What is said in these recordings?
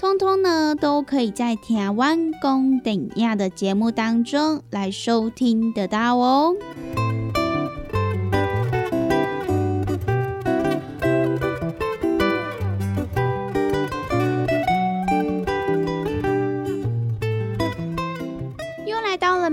通通呢，都可以在《台湾公等亚》的节目当中来收听得到哦。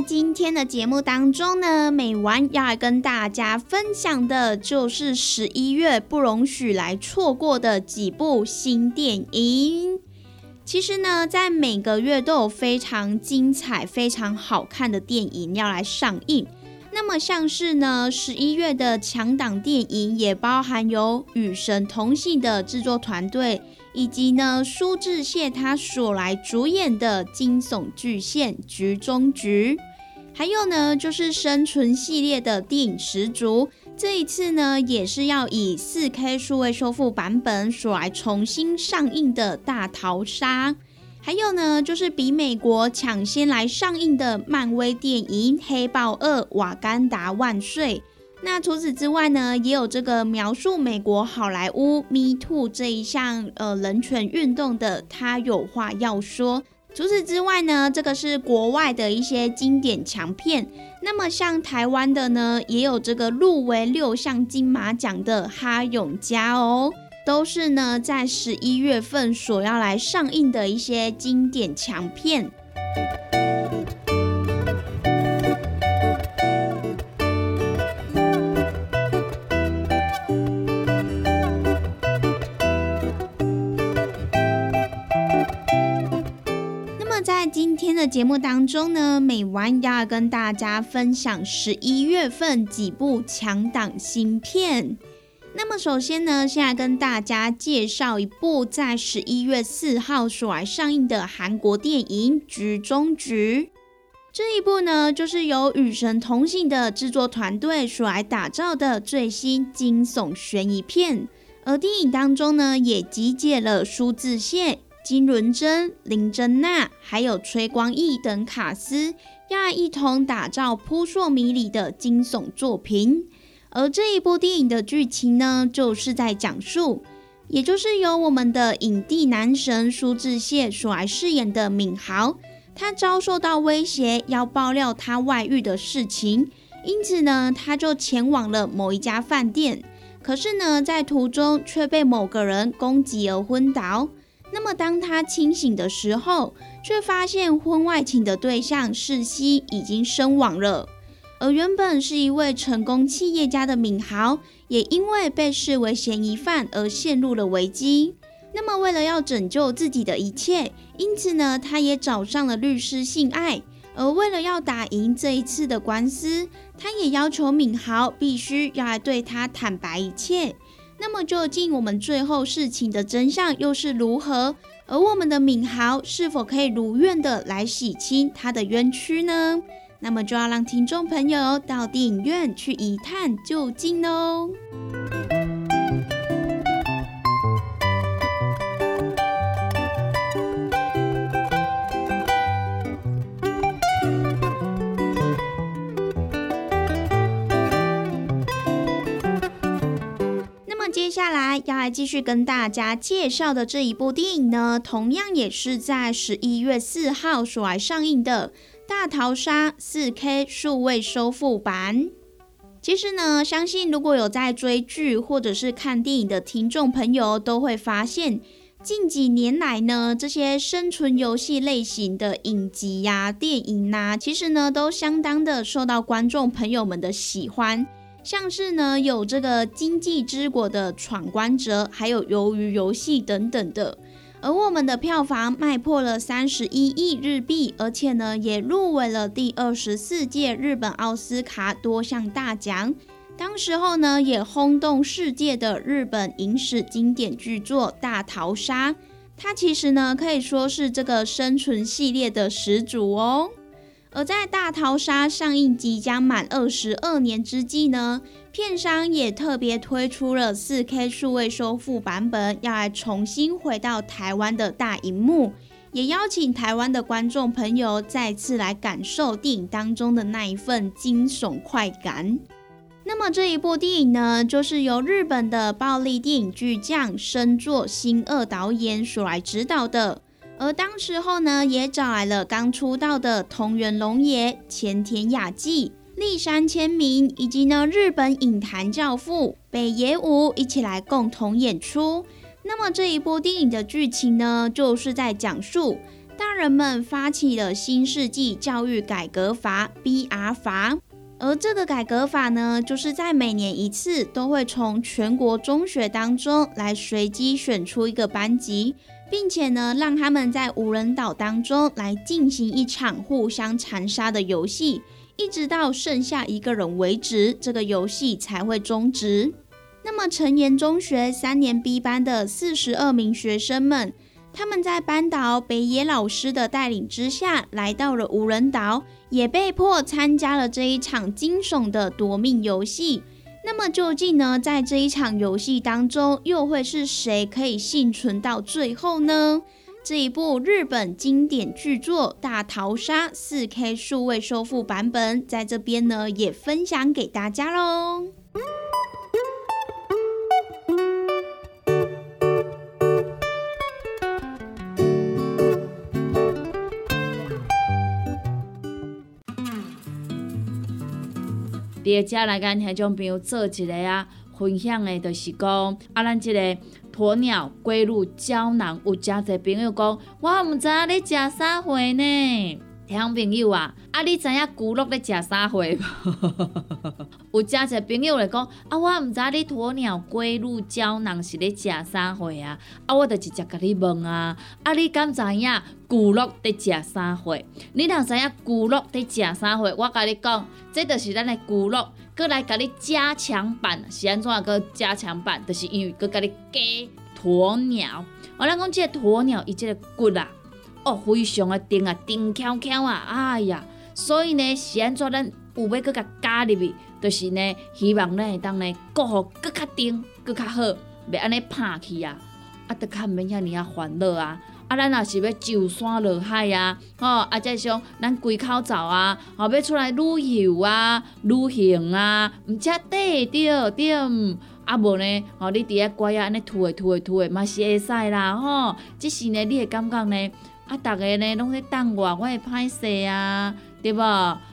今天的节目当中呢，美完要来跟大家分享的就是十一月不容许来错过的几部新电影。其实呢，在每个月都有非常精彩、非常好看的电影要来上映。那么，像是呢十一月的强档电影，也包含有《与神同行》的制作团队。以及呢，苏志燮他所来主演的惊悚巨献《局中局》，还有呢，就是生存系列的电影十足。这一次呢，也是要以四 K 数位修复版本所来重新上映的大逃杀。还有呢，就是比美国抢先来上映的漫威电影《黑豹二：瓦干达万岁》。那除此之外呢，也有这个描述美国好莱坞 Me Too 这一项呃人权运动的，他有话要说。除此之外呢，这个是国外的一些经典强片。那么像台湾的呢，也有这个入围六项金马奖的《哈永家》哦，都是呢在十一月份所要来上映的一些经典强片。天的节目当中呢，美完要跟大家分享十一月份几部强档新片。那么首先呢，现在跟大家介绍一部在十一月四号所来上映的韩国电影《局中局》。这一部呢，就是由《与神同行》的制作团队所来打造的最新惊悚悬疑片。而电影当中呢，也集结了苏志燮。金伦珍、林珍娜，还有崔光义等卡司，要一同打造扑朔迷离的惊悚作品。而这一部电影的剧情呢，就是在讲述，也就是由我们的影帝男神苏志燮所来饰演的敏豪，他遭受到威胁，要爆料他外遇的事情，因此呢，他就前往了某一家饭店，可是呢，在途中却被某个人攻击而昏倒。那么，当他清醒的时候，却发现婚外情的对象世熙已经身亡了。而原本是一位成功企业家的敏豪，也因为被视为嫌疑犯而陷入了危机。那么，为了要拯救自己的一切，因此呢，他也找上了律师性爱。而为了要打赢这一次的官司，他也要求敏豪必须要来对他坦白一切。那么究竟我们最后事情的真相又是如何？而我们的敏豪是否可以如愿的来洗清他的冤屈呢？那么就要让听众朋友到电影院去一探究竟喽。接下来要来继续跟大家介绍的这一部电影呢，同样也是在十一月四号所来上映的《大逃杀》四 K 数位修复版。其实呢，相信如果有在追剧或者是看电影的听众朋友，都会发现近几年来呢，这些生存游戏类型的影集呀、电影呐，其实呢都相当的受到观众朋友们的喜欢。像是呢，有这个经济之国的闯关者，还有鱿鱼游戏等等的。而我们的票房卖破了三十一亿日币，而且呢，也入围了第二十四届日本奥斯卡多项大奖。当时候呢，也轰动世界的日本影史经典巨作《大逃杀》，它其实呢，可以说是这个生存系列的始祖哦。而在《大逃杀》上映即将满二十二年之际呢，片商也特别推出了四 K 数位修复版本，要来重新回到台湾的大荧幕，也邀请台湾的观众朋友再次来感受电影当中的那一份惊悚快感。那么这一部电影呢，就是由日本的暴力电影巨匠深作新二导演所来指导的。而当时候呢，也找来了刚出道的同源龙爷、前田雅纪、立山千明，以及呢日本影坛教父北野武一起来共同演出。那么这一部电影的剧情呢，就是在讲述大人们发起了新世纪教育改革法 （BR 法），而这个改革法呢，就是在每年一次都会从全国中学当中来随机选出一个班级。并且呢，让他们在无人岛当中来进行一场互相残杀的游戏，一直到剩下一个人为止，这个游戏才会终止。那么，成岩中学三年 B 班的四十二名学生们，他们在班导北野老师的带领之下，来到了无人岛，也被迫参加了这一场惊悚的夺命游戏。那么究竟呢，在这一场游戏当中，又会是谁可以幸存到最后呢？这一部日本经典巨作《大逃杀》4K 数位修复版本，在这边呢也分享给大家喽。伫遮来甲听众朋友做一个啊分享的，就是讲啊，咱即个鸵鸟龟乳胶囊，有诚侪朋友讲，我毋知影你食啥货呢？听朋友啊，啊，你知影骨碌咧食啥货无？有诚侪朋友来讲，啊，我毋知你鸵鸟龟乳胶囊是咧食啥货啊？啊，我就直接甲你问啊，啊，你敢知影骨碌伫食啥货？你若知影骨碌伫食啥货，我甲你讲，这就是咱的骨碌，过来甲你加强版，是安怎个加强版？就是因为佮甲你加鸵鸟，我咱讲即个鸵鸟伊即个骨啊。哦，非常的甜啊，甜翘翘啊，哎呀，所以呢，是安怎咱有要搁甲加入去，就是呢，希望咱会当呢，过好搁较甜，搁较好，袂安尼拍去啊，啊，得较毋免遐尼啊烦恼啊，啊，咱若是要上山落海啊，吼，啊，再像咱归口走啊，吼，要出来旅游啊、旅行啊，毋则得着着。啊无呢，吼，你伫遐乖啊，安尼吐诶吐诶吐诶，嘛是会使啦，吼，即是呢，你会感觉呢？啊，逐个呢拢咧等我，我会歹势啊，对无？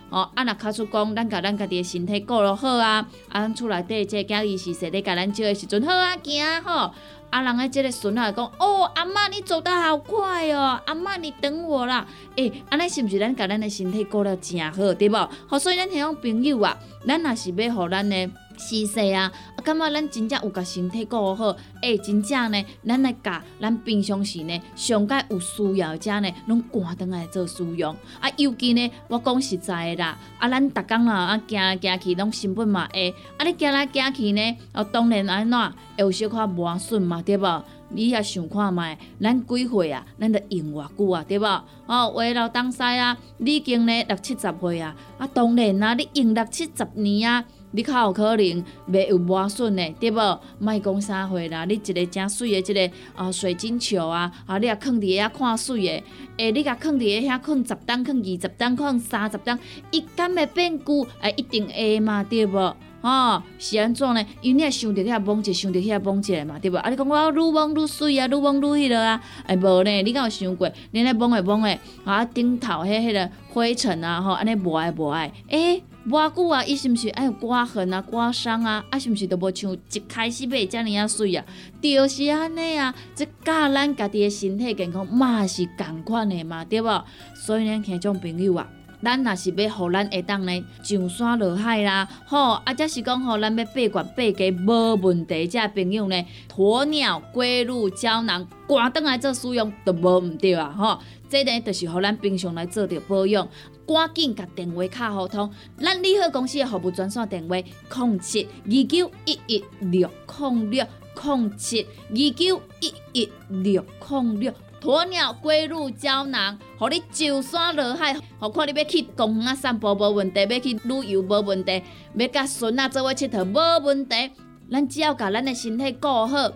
哦，啊，若卡出讲，咱甲咱家己的身体顾落好啊，啊，咱厝内底即个囝伊是说咧，甲咱照的时阵好啊，行吼。啊，人诶即个孙仔讲，哦，阿嬷你走得好快哦，阿嬷你等我啦。诶，安尼是毋是咱甲咱的身体顾了诚好，对无？好，所以咱迄种朋友啊，咱若是要互咱的。是说啊，啊，感觉咱真正有甲身体顾好，诶，真正呢，咱来甲咱平常时呢，上界有需要者呢，拢赶倒来做使用。啊，尤其呢，我讲实在的啦，啊，咱逐工啦，啊，行来行去拢成本嘛会，啊，你行来行去呢，啊，当然安怎会有小可磨损嘛，对无？你也想看觅，咱几岁啊？咱得用偌久啊？对无？哦，话老东西啊，你已经咧六七十岁啊，啊，当然啊，你用六七十年啊。你较有可能袂有磨损的，对无？莫讲啥货啦，你一个诚水的，一个啊水晶球啊，啊，你也放伫遐看水的，诶，你甲放伫遐放十担，放二十担，放三十担，伊敢会变旧？诶，一定会嘛，对无？吼，是安怎呢？因为你也想着遐摸者，想着遐摸者嘛，对无？啊，你讲我愈摸愈水啊，愈摸愈迄落啊，哎，无呢？你敢有想过？你咧摸诶摸诶，啊，顶头迄迄个灰尘啊，吼，安尼无爱无爱，诶。偌久啊，伊是毋是爱有刮痕啊、刮伤啊？啊，是毋是都无像一开始买遮尔啊水啊？就是安尼啊，即教咱家己的身体健康嘛是共款的嘛，对无？所以咱，听种朋友啊，咱若是要互咱会当呢上山落海啦，吼，啊，则是讲吼，咱要八罐八家无问题，遮朋友呢，鸵鸟龟乳胶囊，赶倒来做使用都无毋对啊，吼，这呢就是互咱平常来做着保养。赶紧甲电话卡互通，咱利好公司的服务专线电话：零七二九一一六零六零七二九一一六零六。鸵鸟龟鹿胶囊，互你上山下海，何况你要去公园散步无问题，要去旅游无问题，要甲孙仔做伙佚佗无问题。咱只要甲咱的身体顾好，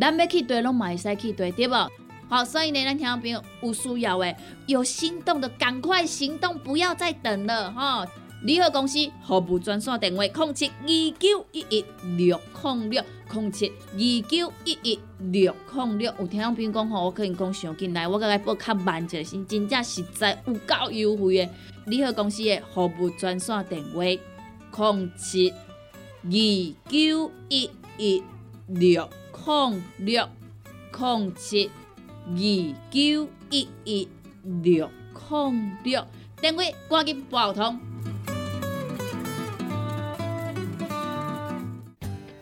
咱要去对拢嘛会使去对，对无？好，所以呢，咱听众朋友有需要诶，有心动的赶快行动，不要再等了哈！联合公司服务专线电话：零七二九一一六零六零七二九一一六零六。有听众朋友讲吼，我可能讲上进来，我甲伊报较慢一些，真正实在有够优惠诶！联合公司的服务专线电话：零七二九一一六零六零七。二九一一六零六，电话赶紧拨通。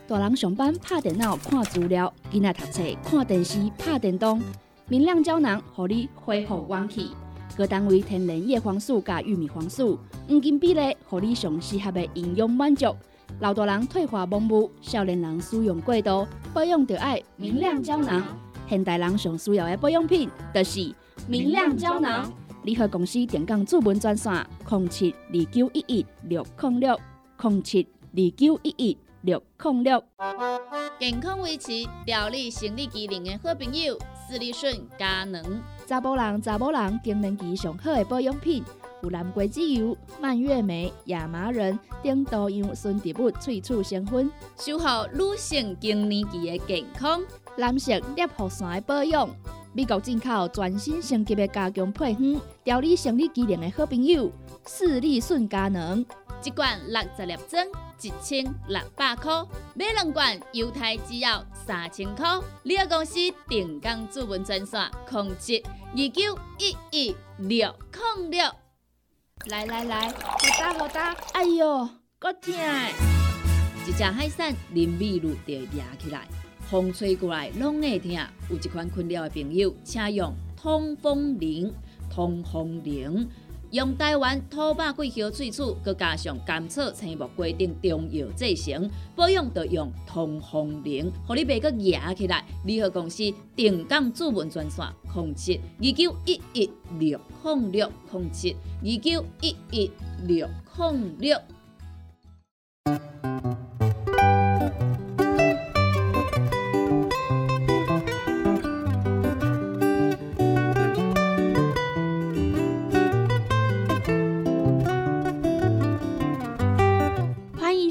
大人上班拍电脑看资料，囡仔读册看电视拍电动。明亮胶囊，互你恢复元气。各单位天然叶黄素加玉米黄素，黄金比例，互你上适合的营养满足。老大人退化盲目，少年人使用过度，保养就爱明亮胶囊。现代人上需要的保养品，就是明亮胶囊。联合公司电讲主文专线：零七二九一一六零六零七二九一一六零六。健康维持、调理生理机能的好朋友——斯利顺佳能。查甫人、查某人更年期上好的保养品，有蓝桂枝油、蔓越莓、亚麻仁等多样纯植物萃取成分，守护女性更年期的健康。男性尿护伞的保养，美国进口全新升级的加强配方，调理生理机能的好朋友——视力顺佳能，一罐六十粒装，一千六百块；买两罐，犹太只要三千块。你个公司定岗主文专线：控制二九一一六零六。来来来，好打好打！哎呦，够痛！一只海扇林密路就压起来。风吹过来拢会疼，有一款困扰的朋友，请用通风铃。通风铃用台湾土白桂香萃取，佮加上甘草、青木规定中药制成，保养要用通风铃，互你袂佮压起来。联合公司定岗主文专线：零七二九一一六控六零七二九一一六零六。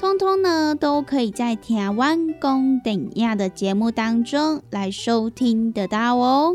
通通呢，都可以在台湾公等亚的节目当中来收听得到哦。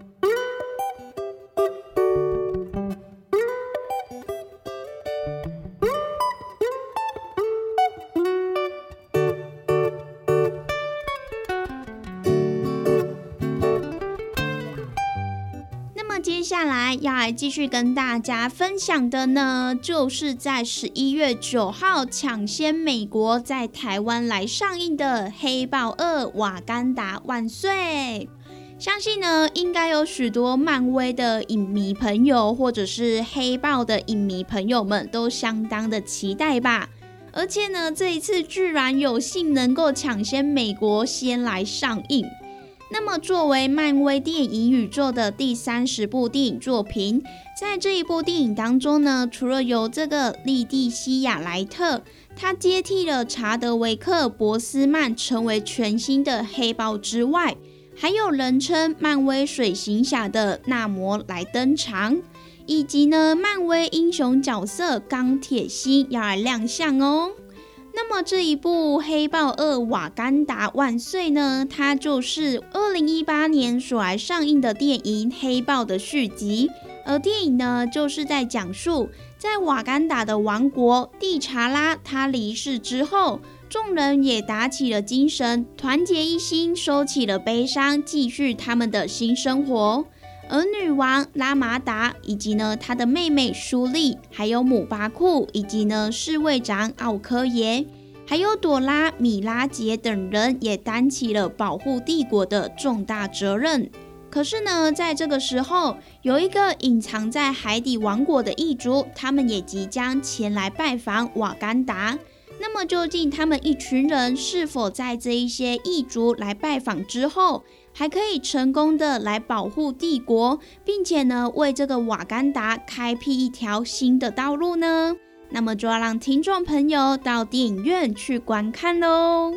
要来继续跟大家分享的呢，就是在十一月九号抢先美国在台湾来上映的《黑豹二：瓦干达万岁》。相信呢，应该有许多漫威的影迷朋友，或者是黑豹的影迷朋友们，都相当的期待吧。而且呢，这一次居然有幸能够抢先美国先来上映。那么，作为漫威电影宇宙的第三十部电影作品，在这一部电影当中呢，除了由这个莉蒂西亚·莱特，他接替了查德维克·博斯曼成为全新的黑豹之外，还有人称漫威水行侠的纳摩来登场，以及呢，漫威英雄角色钢铁心要来亮相哦。那么这一部《黑豹二：瓦干达万岁》呢？它就是二零一八年所来上映的电影《黑豹》的续集。而电影呢，就是在讲述在瓦干达的王国蒂查拉他离世之后，众人也打起了精神，团结一心，收起了悲伤，继续他们的新生活。而女王拉玛达以及呢她的妹妹舒丽，还有姆巴库以及呢侍卫长奥科耶，还有朵拉米拉杰等人也担起了保护帝国的重大责任。可是呢，在这个时候，有一个隐藏在海底王国的异族，他们也即将前来拜访瓦干达。那么，究竟他们一群人是否在这一些异族来拜访之后？还可以成功的来保护帝国，并且呢，为这个瓦干达开辟一条新的道路呢？那么就要让听众朋友到电影院去观看喽。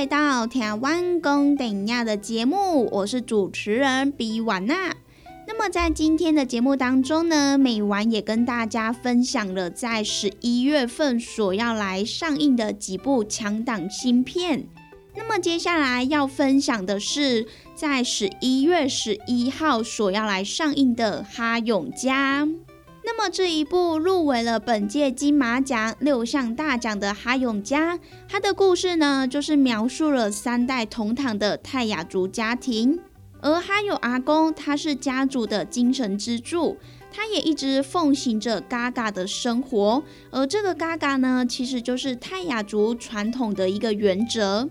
回到台湾公等亚的节目，我是主持人比婉娜。那么在今天的节目当中呢，美婉也跟大家分享了在十一月份所要来上映的几部强档新片。那么接下来要分享的是在十一月十一号所要来上映的《哈永家》。那么这一部入围了本届金马奖六项大奖的《哈永家》，它的故事呢，就是描述了三代同堂的泰雅族家庭，而哈永阿公他是家族的精神支柱，他也一直奉行着嘎嘎的生活，而这个嘎嘎呢，其实就是泰雅族传统的一个原则。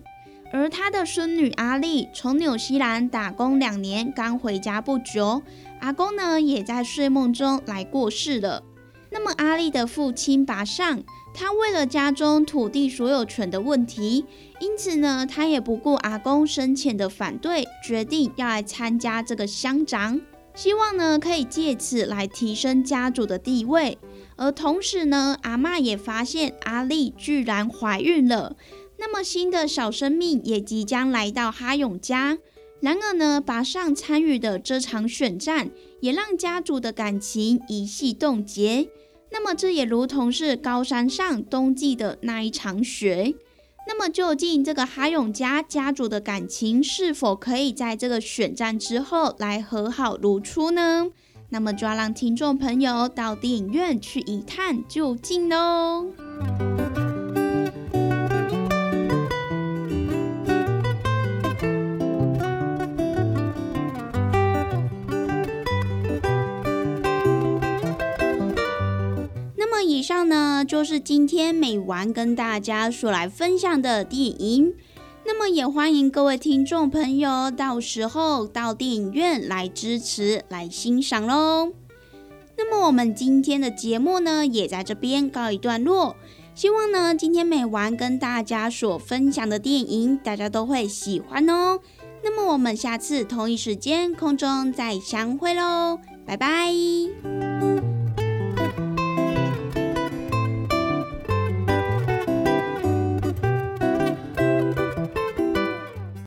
而他的孙女阿丽从纽西兰打工两年，刚回家不久。阿公呢，也在睡梦中来过世了。那么阿丽的父亲拔上，他为了家中土地所有权的问题，因此呢，他也不顾阿公生前的反对，决定要来参加这个乡长，希望呢可以借此来提升家族的地位。而同时呢，阿妈也发现阿丽居然怀孕了，那么新的小生命也即将来到哈永家。然而呢，拔上参与的这场选战，也让家族的感情一系冻结。那么，这也如同是高山上冬季的那一场雪。那么，究竟这个哈永家家族的感情是否可以在这个选战之后来和好如初呢？那么就要让听众朋友到电影院去一探究竟喽。以上呢，就是今天美丸跟大家所来分享的电影。那么也欢迎各位听众朋友，到时候到电影院来支持、来欣赏喽。那么我们今天的节目呢，也在这边告一段落。希望呢，今天美丸跟大家所分享的电影，大家都会喜欢哦。那么我们下次同一时间空中再相会喽，拜拜。